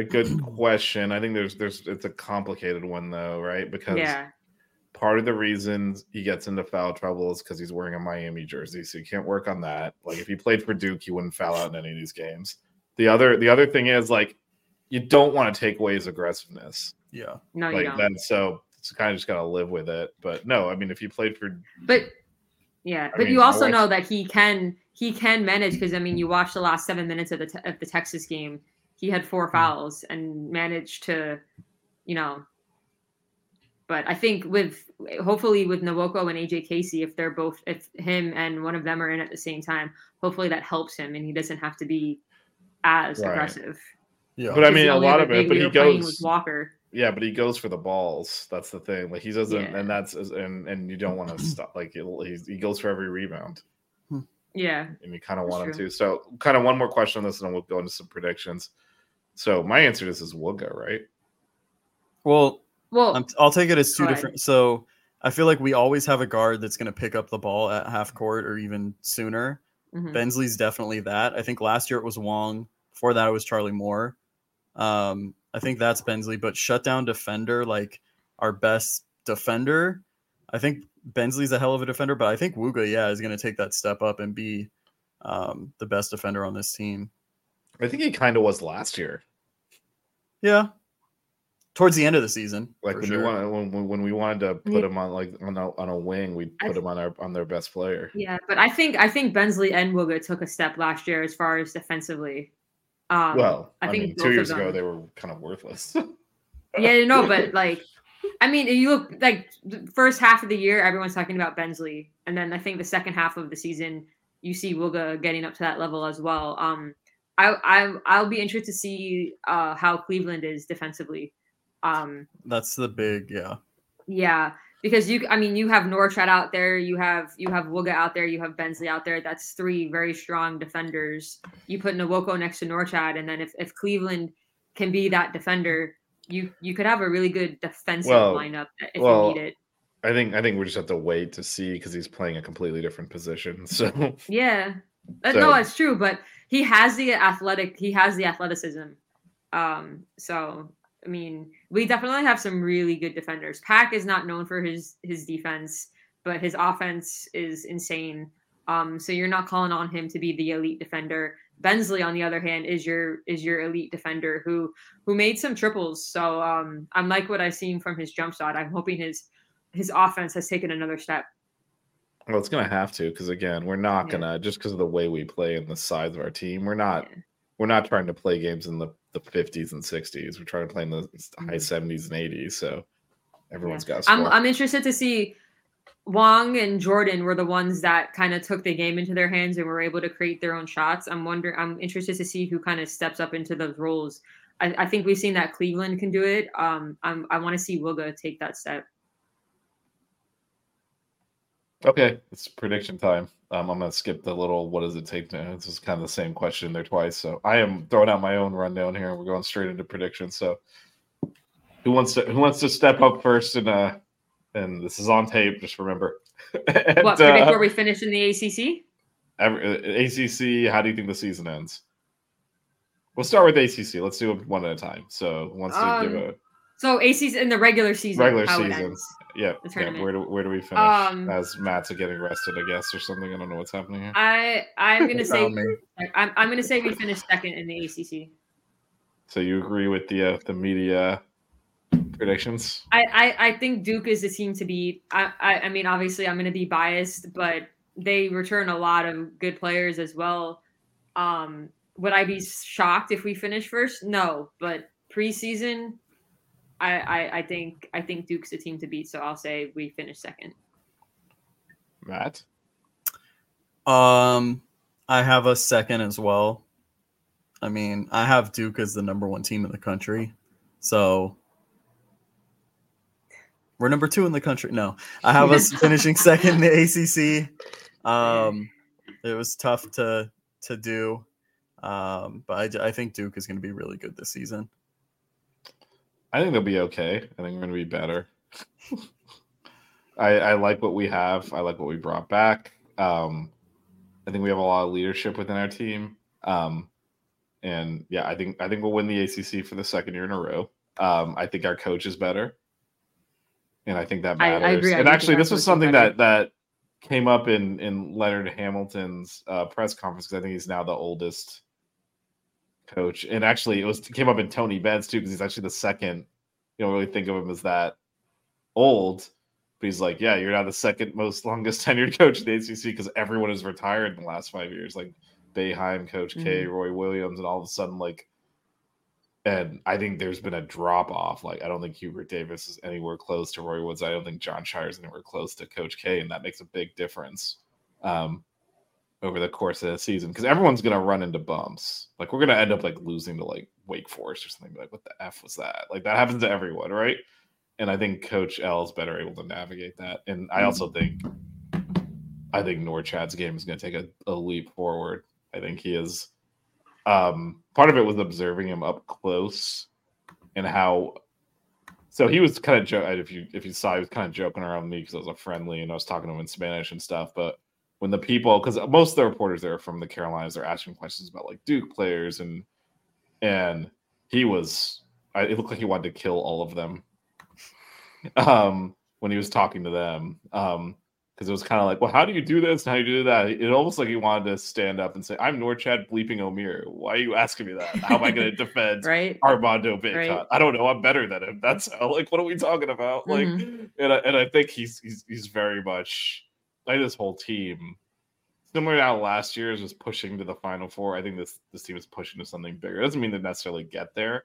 a good <clears throat> question. I think there's there's it's a complicated one though, right? Because yeah. part of the reasons he gets into foul trouble is because he's wearing a Miami jersey, so you can't work on that. Like if he played for Duke, he wouldn't foul out in any of these games. The other the other thing is like you don't want to take away his aggressiveness. Yeah. No, you like don't. that, so it's kind of just gotta live with it. But no, I mean if he played for But yeah, I but mean, you also watched- know that he can he can manage because I mean you watched the last seven minutes of the te- of the Texas game. He had four Hmm. fouls and managed to, you know. But I think with hopefully with Nwoko and AJ Casey, if they're both if him and one of them are in at the same time, hopefully that helps him and he doesn't have to be as Right. aggressive. Yeah. But I mean, a lot of it. But we he goes. was Walker. Yeah, but he goes for the balls. That's the thing. Like he doesn't, Yeah. and that's and and you don't want <clears throat> to stop. Like he'll- he's, he goes for every rebound, Yeah. and you kind of That's want him to. So, kind of one more question on this, and then we'll go into some predictions. So, my answer to this is Wooga, right? Well, Well, I'm, I'll take it as two Go ahead. different. So I feel like we always have a guard that's going to pick up the ball at half court or even sooner. mhm. Bensley's definitely that. I think last year it was Wong. Before that, it was Charlie Moore. Um, I think that's Bensley, but shutdown defender, like our best defender. I think Bensley's a hell of a defender, but I think Wooga, yeah, is going to take that step up and be um, the best defender on this team. I think he kind of was last year. Yeah, towards the end of the season, Like when sure. you want when, when- when we wanted to put Yeah. him on like on a, on a wing, we I put him on our on their best player. Yeah, but I think I think Bensley and Wooga took a step last year as far as defensively. Um, well, I I, think mean, two years ago they were kind of worthless. <laughs> yeah, no, but <laughs> like, I mean, you look like the first half of the year, everyone's talking about Bensley, and then I think the second half of the season, you see Wooga getting up to that level as well. Um, I I I'll be interested to see uh how Cleveland is defensively. Um, That's the big, yeah. Yeah, because you I mean you have Norchad out there, you have you have Wooga out there, you have Bensley out there. That's three very strong defenders. You put Nwoko next to Norchad, and then if, if Cleveland can be that defender, you you could have a really good defensive Well, lineup if well, you need it. I think I think we just have to wait to see because he's playing a completely different position. <laughs> So Yeah. Uh, So- no, it's true, but he has the athletic he has the athleticism. Um so I mean, we definitely have some really good defenders. Pack is not known for his his defense, but his offense is insane. Um so you're not calling on him to be the elite defender. Bensley on the other hand is your is your elite defender who who made some triples. So um I'm like what I've seen from his jump shot. I'm hoping his his offense has taken another step. Well, it's gonna have to because again, we're not Yeah. gonna just because of the way we play and the size of our team, we're not Yeah. we're not trying to play games in the the 50s and 60s. We're trying to play in the high Mhm. 70s and 80s. So everyone's got. I'm. I'm interested to see Wong and Jordan were the ones that kind of took the game into their hands and were able to create their own shots. I'm wondering I'm interested to see who kind of steps up into those roles. I, I think we've seen that Cleveland can do it. Um, I'm, I want to see Wooga take that step. Okay, it's prediction time. Um, I'm gonna skip the little what does it take to this is kind of the same question there twice. So I am throwing out my own rundown here. And we're going straight into predictions. So who wants to who wants to step up first and uh and this is on tape, just remember. <laughs> And, what predict uh, where we finish in the ACC? every, uh, ACC, how do you think the season ends? We'll start with ACC. Let's do it one at a time. So who wants to give Um, a So ACC in the regular season. regular how it season? Yeah, yeah. Where do where do we finish? Um, As Matt's are getting rested, I guess, or something. I don't know what's happening here. I I'm gonna say I'm, I'm gonna say we finish second in the ACC. So you agree with the uh, the media predictions? I, I, I think Duke is the team to beat. I, I, I mean, obviously, I'm going to be biased, but they return a lot of good players as well. Um, would I be shocked if we finish first? No, but preseason, I, I, I think I think Duke's a team to beat. So I'll say we finish second. Matt? Um, I have a second as well. I mean, I have Duke as the number one team in the country, so we're number two in the country. No, I have us <laughs> finishing second in the ACC. Um, it was tough to to do, um, but I, I think Duke is going to be really good this season. I think they'll be okay. I think we're going to be better. <laughs> I, I like what we have. I like what we brought back. Um, I think we have a lot of leadership within our team. Um, and yeah, I think I think we'll win the ACC for the second year in a row. Um, I think our coach is better, and I think that I- I matters. agree. I and actually, this was something that that came up in in Leonard Hamilton's uh, press conference because I think he's now the oldest coach. And actually, it was it came up in Tony Bennett's too because he's actually the second. You don't really think of him as that old, but he's like, yeah, you're now the second most longest <laughs> tenured coach in the ACC because everyone has retired in the last five years, like Boeheim, Coach K, Roy Williams, and all of a sudden, like, and I think there's been a drop off. Like, I don't think Hubert Davis is anywhere close to Roy Woods. I don't think Jon Scheyer's is anywhere close to Coach K, and that makes a big difference. Um, over the course of the season because everyone's gonna run into bumps. Like we're gonna end up like losing to like Wake Forest or something. Like what the f was that? Like that happens to everyone, right? And I think Coach L is better able to navigate that. And I also think I think Norchad's game is gonna take a, a leap forward. I think he is. Um, part of it was observing him up close and how. So he was kind of jo- if you if you saw he was kind of joking around me because I was a friendly and I was talking to him in Spanish and stuff, but when the people because most of the reporters there are from the Carolinas they're asking questions about like Duke players and and he was I, it looked like he wanted to kill all of them um when he was talking to them um because it was kind of like well how do you do this and how do you do that it almost like he wanted to stand up and say I'm Norchad bleeping Omier why are you asking me that how am I going <laughs> to defend Right. Armando Bacot. Right. I don't know. I'm better than him. That's how, <laughs> like, what are we talking about? Like, Mm-hmm. and I, and I think he's he's he's very much like this whole team. Similar to how last year's was pushing to the final four. I think this this team is pushing to something bigger. It doesn't mean they necessarily get there,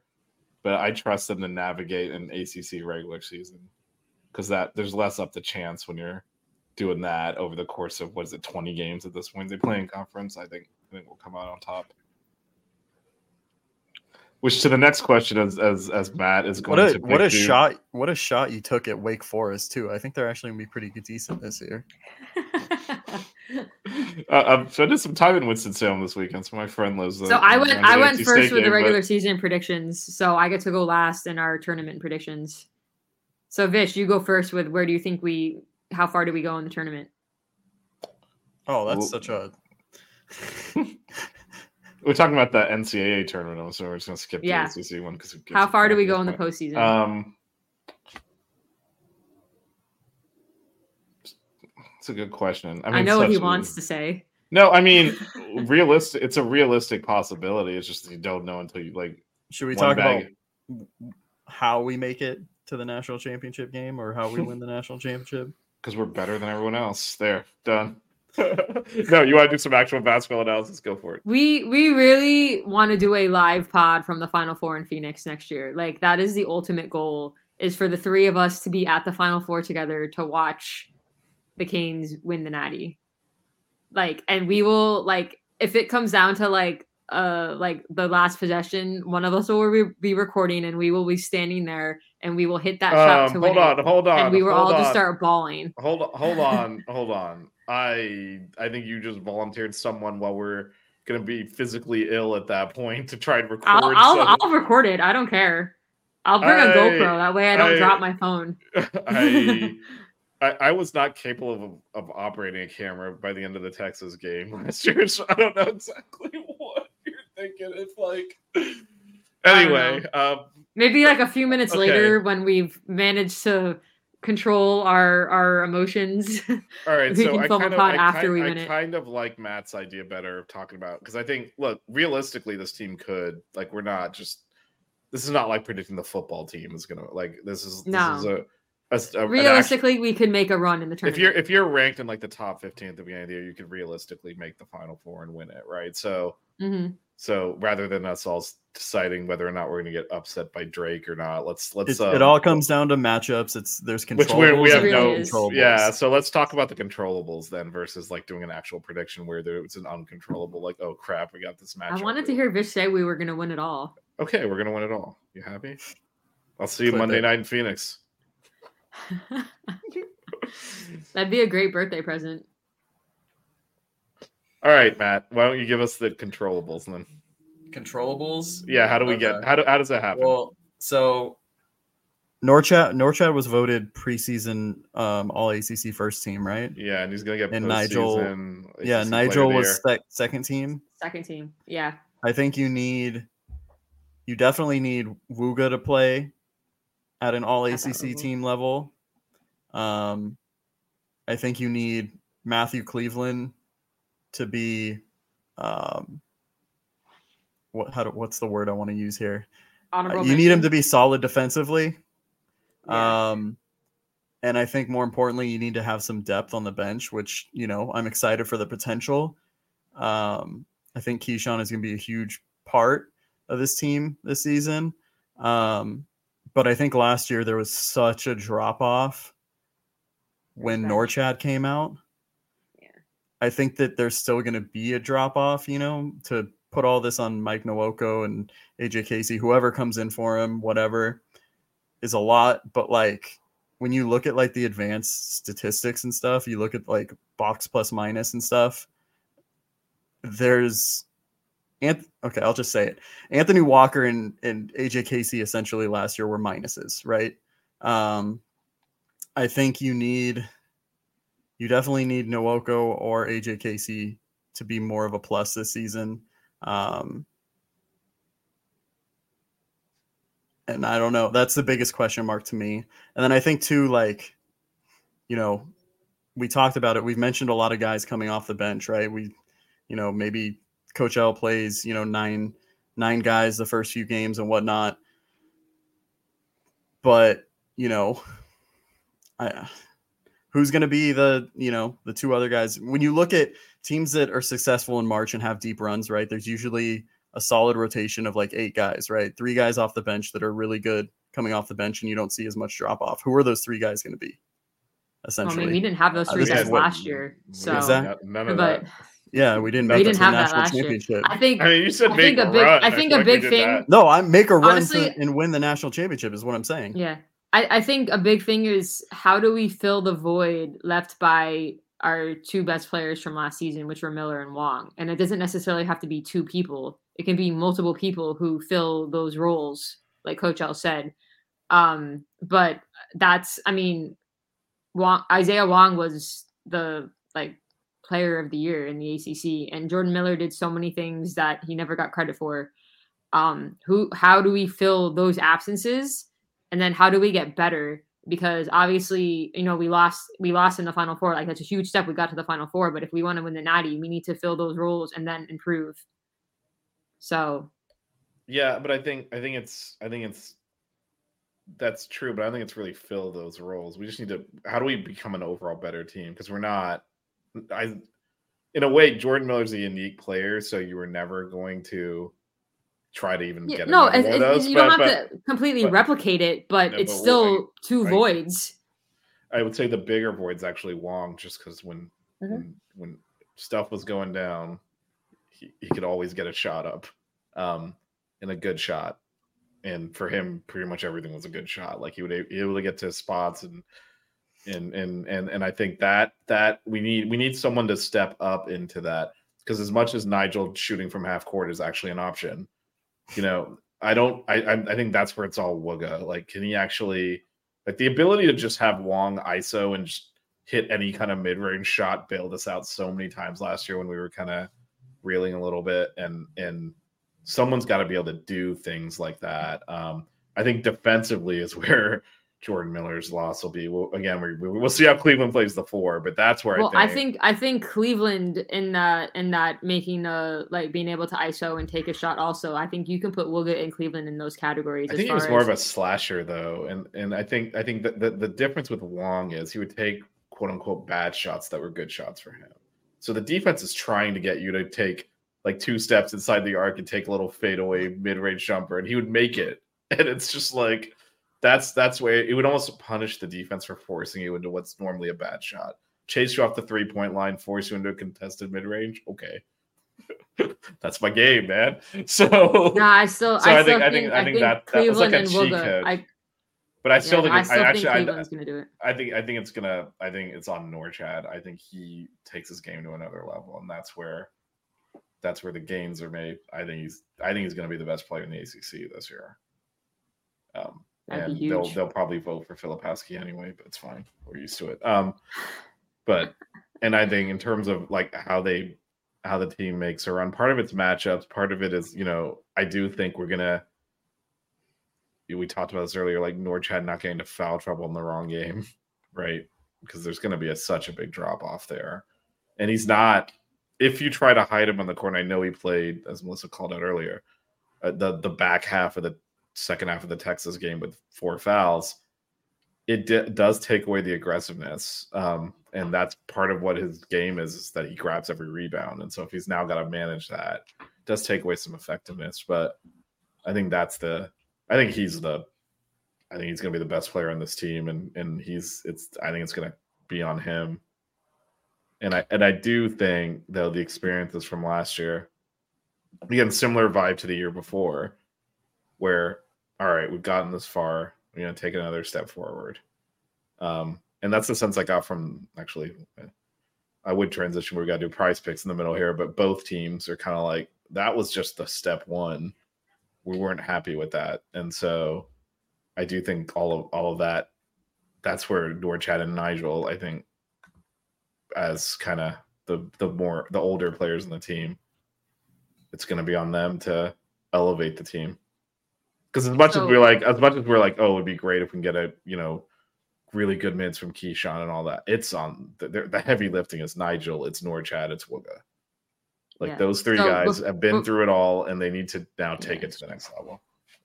but I trust them to navigate an ACC regular season because that there's less up to chance when you're doing that over the course of what is it 20 games at this point they play in conference. I think I think we'll come out on top. Which to the next question, as as as Matt is What going a to what a you- shot! What a shot you took at Wake Forest too. I think they're actually gonna be pretty decent this year. <laughs> Uh, I'm spending some time in Winston Salem this weekend, so my friend lives. so I went I went first with the regular season predictions, so I get to go last in our tournament predictions. So Vish, you go first with where do you think we how far do we go in the tournament? Oh, that's Well- such a <laughs> We're talking about the NCAA tournament, so we're just gonna skip Yeah. the ACC one because How far do we go in the postseason? Um, it's a good question. I, I, know what he such a- wants to say. No, I mean, <laughs> realistic. It's a realistic possibility. It's just you don't know until you like. should we one talk about how we make it to the national championship game or how we <laughs> win the national championship? <laughs> because we're better than everyone else. There, done. <laughs> no, you want to do some actual basketball analysis? Go for it. We we really want to do a live pod from the Final Four in Phoenix next year. Like that is the ultimate goal is for the three of us to be at the Final Four together to watch the Canes win the Natty. Like, and we will like if it comes down to like uh like the last possession, one of us will re- be recording and we will be standing there and we will hit that shot Um, to win hold on, hold on. and we will hold all just start bawling. Hold on, hold on, <laughs> hold on. I I think you just volunteered someone while we're gonna be physically ill at that point to try and record. I'll I'll, some- I'll record it. I don't care. I'll bring a I- GoPro. That way I don't I- drop my phone. <laughs> I, I I was not capable of of operating a camera by the end of the Texas game last year, so I don't know exactly <laughs> what you're thinking. It's like anyway. Um, Maybe like a few minutes Okay. later when we've managed to control our our emotions. All right, <laughs> We so can I film a kind of, I after kind, we I it. kind of like Matt's idea better of talking about because I think, look, realistically, this team could like we're not just. This is not like predicting the football team is gonna like. This is this No. is a, a, a an act- Realistically, we could make a run in the tournament. if tournament. you're if you're ranked in like the top 15 at the beginning of the year, you could realistically make the final four and win it, right? So Mhm. So rather than us all deciding whether or not we're gonna get upset by Drake or not, let's let's It, um, it all comes down to matchups. It's there's which controllables. we we have It no really yeah. So let's talk about the controllables then versus like doing an actual prediction where there it's an uncontrollable like oh crap we got this match. I wanted to hear Vish say we were going to win it all. Okay, we're gonna win it all. You happy? I'll see you Clip Monday it. night in Phoenix. <laughs> That'd be a great birthday present. All right, Matt. Why don't you give us the controllables then? controllables. Yeah, how do we get how do how does that happen? Well, so Norchad Norchad was voted preseason um, All ACC first team, right? Yeah, and he's gonna get And Nijel- postseason yeah, ACC Player of Nijel was sec- second team. Second team. Yeah. I think you need, you definitely need Wooga to play at an All ACC team level. Um, I think you need Matthew Cleveland to be, um, what how do, what's the word I want to use here? Uh, Honorable you need him to be solid defensively. Yeah. Um, and I think more importantly, you need to have some depth on the bench, which you know I'm excited for the potential. Um, I think Kyshawn is going to be a huge part of this team this season. Um, but I think last year there was such a drop off when. Norchad came out. I think that there's still going to be a drop off, you know, to put all this on Mike Nwoko and AJ Casey, whoever comes in for him, whatever, is a lot. But like when you look at like the advanced statistics and stuff, you look at like box plus minus and stuff, there's Anth- okay, I'll just say it. Anthony Walker and, and AJ Casey essentially last year were minuses, right? Um, I think you need, you definitely need Nwoko or AJ Casey to be more of a plus this season. Um, and I don't know. That's the biggest question mark to me. And then I think too, like, you know, we talked about it. We've mentioned a lot of guys coming off the bench, right? We, you know, maybe Coach L plays, you know, nine nine guys the first few games and whatnot. But you know, I, who's going to be the you know the two other guys? When you look at teams that are successful in March and have deep runs, right? There's usually a solid rotation of like eight guys, right? Three guys off the bench that are really good coming off the bench, and you don't see as much drop off. Who are those three guys going to be? Well, I Essentially, mean, we didn't have those Uh, three this is guys what- last year. So, None- none of but that. Yeah, we didn't We didn't to the have that national last year. I think I mean, you said I make think a a big run. I think a like big thing that. No, I make a run Honestly- to, and win the national championship is what I'm saying. Yeah. I, I think a big thing is how do we fill the void left by our two best players from last season, which were Miller and Wong. And it doesn't necessarily have to be two people. It can be multiple people who fill those roles, like Coach L said. Um, but that's I mean, Wong, Isaiah Wong was the like player of the year in the ACC, and Jordan Miller did so many things that he never got credit for. Um, who? How do we fill those absences, and then how do we get better? Because obviously, you know, we lost we lost in the final four. Like that's a huge step. We got to the final four, but if we want to win the Natty, we need to fill those roles and then improve. So Yeah, but I think I think it's I think it's that's true, but I think it's really fill those roles. We just need to how do we become an overall better team? Because we're not I in a way, Jordan Miller's a unique player, so you were never going to try to even yeah, get no, another it, it- those. you but, don't have but to completely but- replicate it, but No, it's still two I- voids. I would say the bigger void's actually Wong, just because when, Mhm. when when stuff was going down, he, he could always get a shot up, um, and a good shot. And for him, pretty much everything was a good shot. Like he would be able to get to spots and and and and and I think that that we need we need someone to step up into that because as much as Nijel shooting from half court is actually an option, you know, I don't I I, think that's where it's all wooga. Like, can he actually like the ability to just have Wong ISO and just hit any kind of mid range shot bailed us out so many times last year when we were kind of reeling a little bit and and someone's got to be able to do things like that. Um, I think defensively is <laughs> where Jordan Miller's loss will be. Well, again, we, we, we'll see how Cleveland plays the four, but that's where Well, I I think, think I think Cleveland in that in that making the like being able to ISO and take a shot. Also, I think you can put Wooga and Cleveland in those categories. I think he was more as- of a slasher though, and and I think I think that the, the difference with Wong is he would take quote unquote bad shots that were good shots for him. So the defense is trying to get you to take like two steps inside the arc and take a little fadeaway mid range jumper, and he would make it, <laughs> and it's just like that's that's where it would almost punish the defense for forcing you into what's normally a bad shot. Chase you off the three point line, force you into a contested mid range. Okay. <laughs> That's my game, man. <laughs> So Nah, I still, So I, I still think- I think, think- I think that- that was like a and cheat Wooga. code. I, But I still yeah, think I still I think actually I, gonna do it. I think I think it's gonna I think it's on Norchad. I think he takes his game to another level, and that's where that's where the gains are made. I think he's I think he's gonna be the best player in the ACC this year. Um, That'd and they'll they'll probably vote for Filipowski anyway, but it's fine. We're used to it. Um, but and I think in terms of like how they how the team makes a run, part of it's matchups, part of it is you know I do think we're gonna we talked about this earlier, like Norchad not getting into foul trouble in the wrong game, <laughs> right? Because there's going to be a, such a big drop off there, and he's not. If you try to hide him on the corner, I know he played, as Melissa called out earlier, uh, the the back half of the second half of the Texas game with four fouls. It d- does take away the aggressiveness, um, and that's part of what his game is, is that he grabs every rebound, and so if he's now got to manage that, does take away some effectiveness. But I think that's the I think he's the I think he's going to be the best player on this team and and he's it's I think it's going to be on him. And I and I do think though the experiences from last year again similar vibe to the year before where all right, we've gotten this far, we're going to take another step forward. Um and that's the sense I got from actually I would transition we got to do prize picks in the middle here, but both teams are kind of like that was just the step 1 we weren't happy with that. And so I do think all of all of that that's where Norchad and Nijel, I think, as kind of the the more the older players in the team, it's gonna be on them to elevate the team. Because as much So- as we're like as much as we're like, oh, it'd be great if we can get a, you know, really good minutes from Kyshawn and all that. It's on the, the heavy lifting is Nijel, it's Norchad, it's Wooga. Like Yeah. those three So, guys have been through it all and they need to now take Yeah. it to the next level.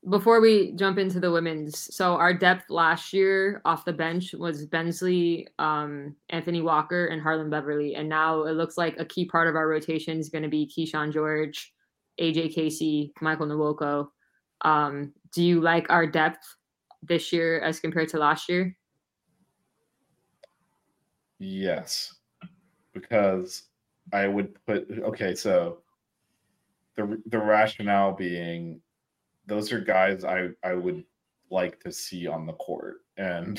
Before we jump into the women's, so our depth last year off the bench was Bensley, um, Anthony Walker, and Harlond Beverly, and now it looks like a key part of our rotation is going to be Kyshawn George, AJ Casey, Michael Nwoko. Um, do you like our depth this year as compared to last year? Yes, because I would put okay, so the the rationale being those are guys I I would like to see on the court and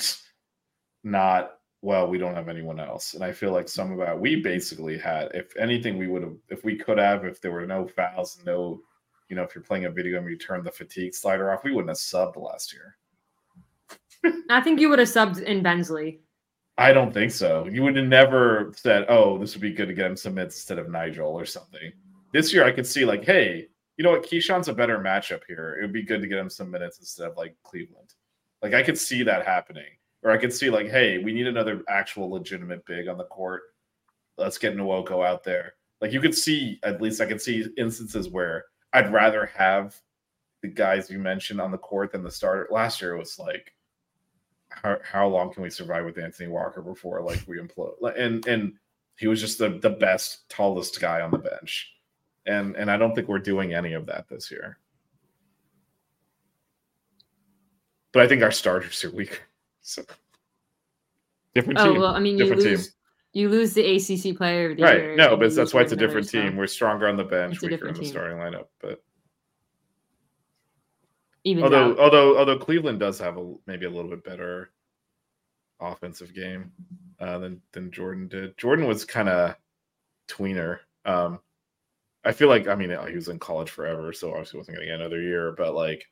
not well we don't have anyone else and I feel like some of that we basically had if anything we would have if we could have if there were no fouls no you know if you're playing a video and you turn the fatigue slider off we wouldn't have subbed last year I think you would have subbed in Bensley. I don't think so. You would have never said, "Oh, this would be good to get him some minutes instead of Nijel or something." This year, I could see like, "Hey, you know what? Kyshawn's a better matchup here. It would be good to get him some minutes instead of like Cleveland." Like I could see that happening, or I could see like, "Hey, we need another actual legitimate big on the court. Let's get Nwoko out there." Like you could see, at least I could see instances where I'd rather have the guys you mentioned on the court than the starter. Last year it was like how, how long can we survive with Anthony Walker before like we implode? And and he was just the the best, tallest guy on the bench, and and I don't think we're doing any of that this year. But I think our starters are weaker. <laughs> So different Oh team. well, I mean, you different lose you lose the ACC player the right? No, but that's why it's a different team. so We're stronger on the bench, It's weaker in the team. starting lineup. But even although although although Cleveland does have a maybe a little bit better offensive game uh, than than Jordan did. Jordan was kind of tweener. Um, I feel like I mean he was in college forever, so obviously wasn't going to get another year. But like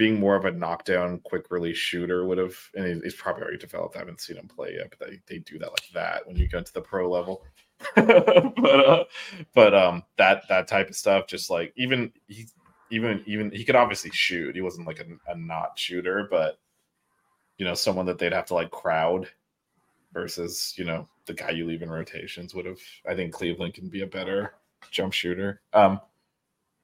being more of a knockdown, quick release shooter would have, and he's, probably already developed. I haven't seen him play yet, but they, they do that like that when you go to the pro level. <laughs> but uh, but um that that type of stuff, just like even he even even he could obviously shoot. He wasn't like a, a not shooter, but you know someone that they'd have to like crowd versus you know the guy you leave in rotations would have. I think Cleveland can be a better jump shooter. Um.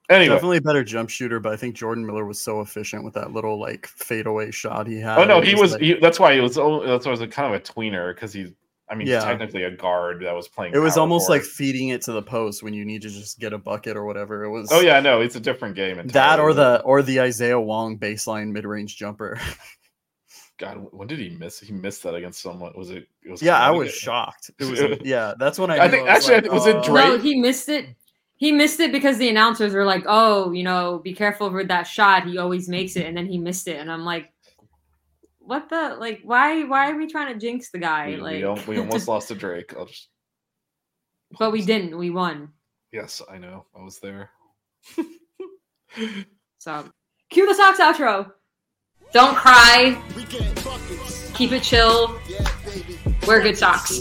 Anyway, Definitely a better jump shooter, but I think Jordan Miller was so efficient with that little like fadeaway shot he had. Oh no, he was. like- he, that's why he was. That's why he was a kind of a tweener because he's. I mean, Yeah. technically a guard that was playing. it was power almost like feeding it to the post when you need to just get a bucket or whatever. It was Oh yeah, no, it's a different game. that or the or the Isaiah Wong baseline mid range jumper. <laughs> God, when did he miss? He missed that against someone. Was it? it was yeah, I was shocked. It was <laughs> yeah, that's when I. I think- was actually, I think- was it oh. Drake? No, he missed it. He missed it because the announcers were like, "Oh, you know, be careful with that shot. He always makes it," and then he missed it, and I'm like, "What the? Like, why? Why are we trying to jinx the guy? We, like, we, al- <laughs> we almost lost to Drake. I'll just. but we didn't. We won. Yes, I know. I was there. <laughs> So, cue the socks outro. Don't cry. Keep it chill. Wear good socks.